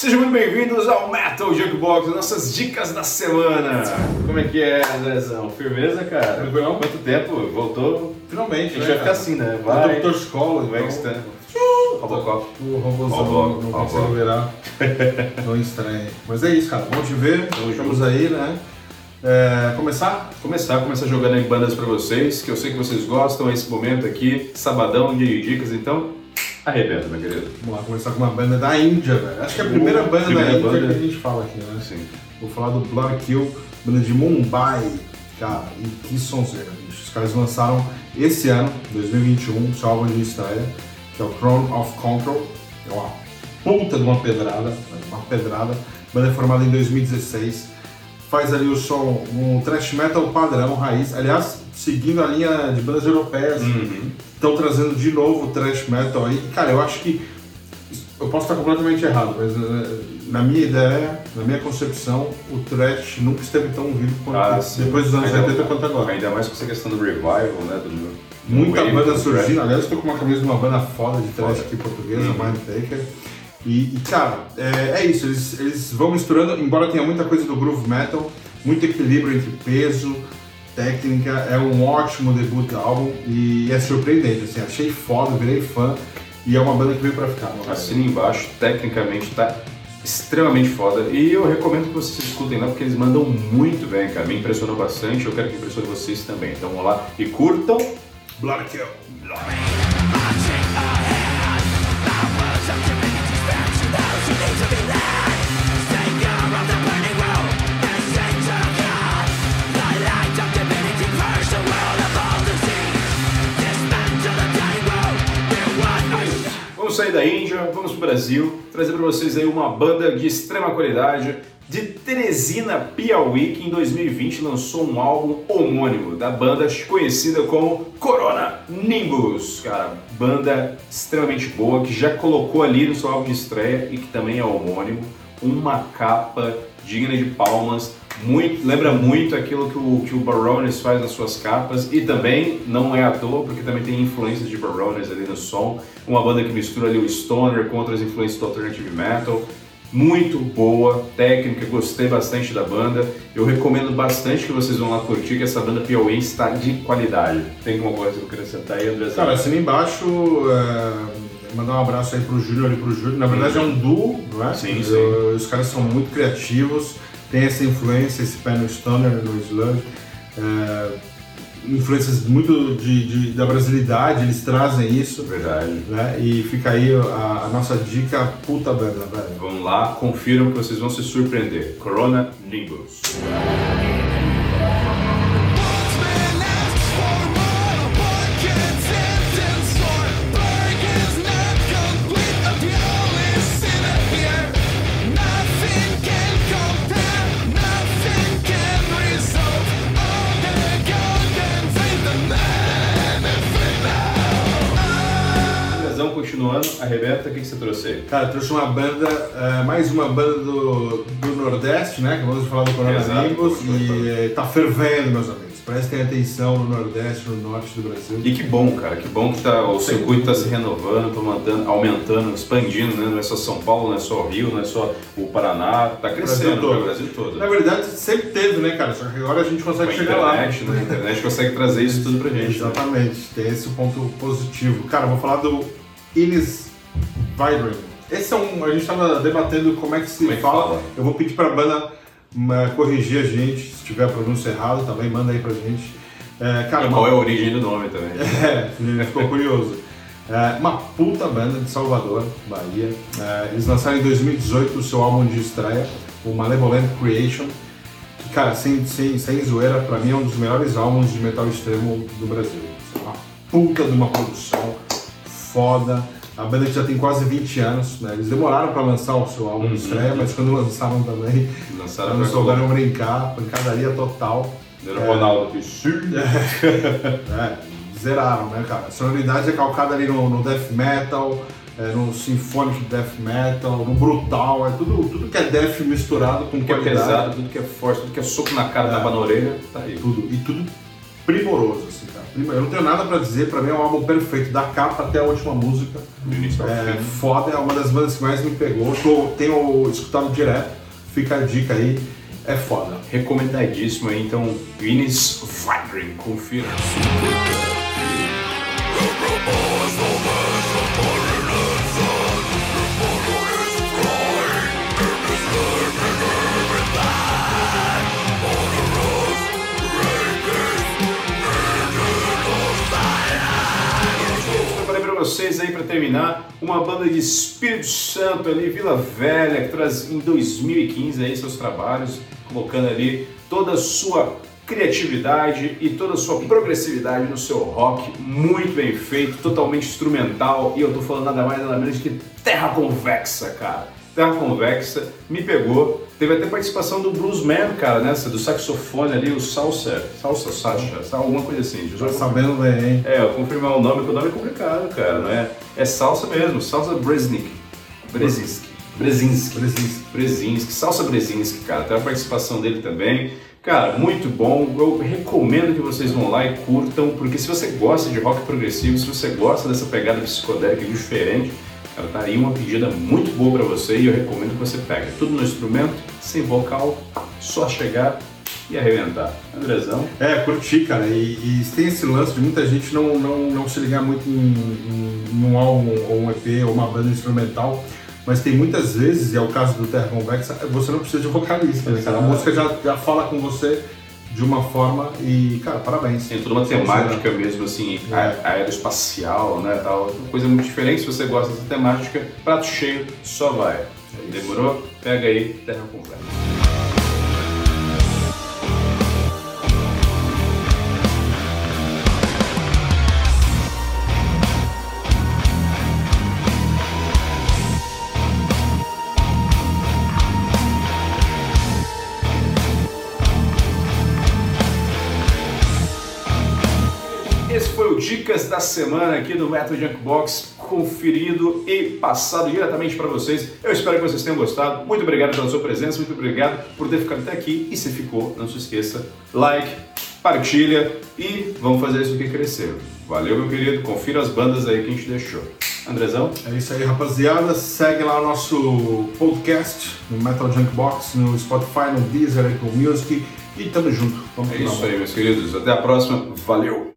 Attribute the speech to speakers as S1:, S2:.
S1: Sejam muito bem-vindos ao Metal Jukebox, nossas dicas da semana. Como é que é, Andrezão? Firmeza, cara?
S2: Tranquilo.
S1: Quanto tempo? Voltou?
S2: Finalmente,
S1: A gente
S2: né,
S1: vai ficar
S2: cara?
S1: assim, né?
S2: O
S1: Vai.
S2: Dr. Escola,
S1: O
S2: então,
S1: Extra. Robocop.
S2: o robôzão
S1: Robô,
S2: não consegue virar. não estranho. Mas é isso, cara. Bom te ver.
S1: Tamo
S2: Estamos
S1: junto.
S2: aí, né? É, começar?
S1: Começar, começar jogando aí bandas pra vocês, que eu sei que vocês gostam, é esse momento aqui, sabadão de dicas, então arrebenta, meu querido.
S2: Vamos lá, começar com uma banda da Índia, velho. Acho que é a primeira
S1: Uh,
S2: banda
S1: primeira
S2: da Índia
S1: banda.
S2: que a gente fala aqui, né?
S1: Assim.
S2: Vou falar do Blood Kill, banda de Mumbai. Cara, e que sonzeira, bicho. Os caras lançaram esse ano, 2021, seu álbum de estreia, que é o Crown of Control. É uma puta de uma pedrada, uma pedrada. A banda é formada em 2016. Faz ali o som, um thrash metal padrão, raiz. Aliás, seguindo a linha de bandas europeias,
S1: Uhum.
S2: estão trazendo de novo o thrash metal aí. Cara, eu acho que eu posso estar completamente errado, mas eh, na minha ideia, na minha concepção, o thrash nunca esteve tão vivo quanto
S1: Ah,
S2: depois dos anos
S1: Ainda-
S2: 80 quanto agora.
S1: Ainda mais com essa questão do revival, né? Do,
S2: Muita banda
S1: do
S2: surgindo. Aliás, eu tô com uma camisa de uma banda foda de thrash aqui portuguesa,
S1: Uhum.
S2: Mind Taker. E, e, cara, é, é isso, eles, eles vão misturando, embora tenha muita coisa do groove metal, muito equilíbrio entre peso, técnica, é um ótimo debut álbum e é surpreendente, assim, achei foda, virei fã e é uma banda que veio pra ficar.
S1: Assina embaixo, tecnicamente tá extremamente foda. E eu recomendo que vocês escutem lá, porque eles mandam muito bem, cara. Me impressionou bastante, eu quero que impressione vocês também. Então vamos lá e curtam.
S2: Blood Kill.
S1: Vamos sair da Índia, vamos pro Brasil, trazer para vocês aí uma banda de extrema qualidade de Teresina, Piauí, que em 2020 lançou um álbum homônimo da banda conhecida como Corona Nimbus. Cara, banda extremamente boa que já colocou ali no seu álbum de estreia e que também é homônimo, uma capa digna de palmas. Muito, lembra muito aquilo que o, que o Barones faz nas suas capas e também não é à toa porque também tem influências de Barones ali no som. Uma banda que mistura ali o stoner com outras influências do alternative metal. Muito boa, técnica, gostei bastante da banda. Eu recomendo bastante que vocês vão lá curtir, que essa banda Piauí está de qualidade. Tem alguma coisa que eu queria acrescentar aí, André?
S2: Cara, assina embaixo, é, mandar um abraço aí pro Júnior e pro Júlio. Na verdade é um duo, não é?
S1: Sim, sim.
S2: Os caras são muito criativos, tem essa influência, esse pé no stoner, no sludge. é, influências muito de, de- da brasilidade, eles trazem isso.
S1: Verdade.
S2: Né? E fica aí a, a nossa dica, puta banda, velho.
S1: Vão lá, confiram que vocês vão se surpreender. Corona Nimbus. Continuando, arrebenta, o que, que você trouxe aí?
S2: Cara, trouxe uma banda, é, mais uma banda do, do Nordeste, né? Que vamos falar do Corona
S1: Exato.
S2: Nimbus e é, tá fervendo, meus amigos. Prestem atenção no Nordeste, no Norte do Brasil.
S1: E que bom, cara, que bom que tá, o circuito está se renovando, tá aumentando, aumentando, expandindo, né? Não é só São Paulo, não é só o Rio, não é só o Paraná, tá crescendo
S2: todo.
S1: o Brasil todo.
S2: Na verdade, sempre teve, né, cara? Só que agora a gente consegue
S1: a
S2: chegar lá.
S1: internet, né? A internet consegue trazer isso tudo pra gente. né?
S2: Exatamente, tem esse ponto positivo. Cara, vou falar do Inis Vibrant. Esse é um. A gente tava debatendo como é que se
S1: Como é
S2: fala.
S1: fala?
S2: Eu vou pedir pra banda uma, corrigir a gente, se tiver a pronúncia errada também, manda aí pra gente. É, cara,
S1: E
S2: uma-
S1: qual é a origem do nome também?
S2: É, ficou curioso. É, uma puta banda de Salvador, Bahia. É, eles lançaram em 2018 o seu álbum de estreia, o Malevolent Creation. Que, cara, sem, sem, sem zoeira, pra mim é um dos melhores álbuns de metal extremo do Brasil. Uma puta de uma produção foda. A banda que já tem quase 20 anos, né? Eles demoraram pra lançar o seu álbum de estreia, mas quando lançaram também,
S1: Lançaram
S2: não souberam brincar, pancadaria total.
S1: Era o Ronaldo que.
S2: É, zeraram, né, cara? A sonoridade é calcada ali no, no death metal, é, no symphonic death metal, no brutal, é tudo, tudo que é death misturado com
S1: Tudo que é
S2: qualidade.
S1: pesado, tudo que é forte, tudo que é soco na cara, tapa na orelha, tá aí.
S2: Tudo, e tudo primoroso, assim, cara. Eu não tenho nada pra dizer, pra mim é um álbum perfeito, da capa até a última música.
S1: Do início ao
S2: É
S1: fim.
S2: foda, é uma das bandas que mais me pegou. Tô, tenho escutado direto, fica a dica aí, é foda.
S1: Recomendadíssimo aí, então, Guinness Vibrant, confira. Vocês aí para terminar uma banda de Espírito Santo ali, Vila Velha, que traz em 2015 aí seus trabalhos, colocando ali toda a sua criatividade e toda a sua progressividade no seu rock, muito bem feito, totalmente instrumental, e eu tô falando nada mais nada menos que Terra Convexa, cara. Terra Convexa me pegou. Teve até participação do Bluesman, cara, nessa, do saxofone ali, o Salsa, Salsa Sacha, alguma coisa assim.
S2: Já sabendo bem, hein?
S1: É, eu confirmar o nome, porque o nome é complicado, cara, não é? É salsa mesmo, salsa Breznik. Brezinski. Brezinski.
S2: Brezinski.
S1: Brezinski, salsa Brezinski, cara. Tem a participação dele também. Cara, muito bom. Eu recomendo que vocês vão lá e curtam, porque se você gosta de rock progressivo, se você gosta dessa pegada psicodélica diferente, cara, tá aí uma pedida muito boa pra você e eu recomendo que você pegue. Tudo no instrumento, sem vocal, só chegar e arrebentar. Andrezão.
S2: É, curti, cara. E, e tem esse lance de muita gente não, não, não se ligar muito em, em, em um álbum ou um EP ou uma banda instrumental. Mas tem muitas vezes, e é o caso do Terra Convexa, você não precisa de vocalista, né, cara? A música já, já fala com você de uma forma e, cara, parabéns.
S1: Tem toda uma temática mesmo, assim,
S2: É.
S1: aeroespacial, né, tal. Uma coisa muito diferente, se você gosta dessa temática, prato cheio, só vai.
S2: isso.
S1: Demorou? Pega aí, terra completa. Dicas da Semana aqui do Metal Junkbox, conferido e passado diretamente para vocês. Eu espero que vocês tenham gostado. Muito obrigado pela sua presença, muito obrigado por ter ficado até aqui. E se ficou, não se esqueça, like, partilha e vamos fazer isso aqui crescer. Valeu, meu querido. Confira as bandas aí que a gente deixou. Andrezão?
S2: É isso aí, rapaziada. Segue lá o nosso podcast no Metal Junkbox, no Spotify, no Deezer, Apple Music. E tamo junto. Vamos
S1: É isso aí, meus queridos. Até a próxima. Valeu!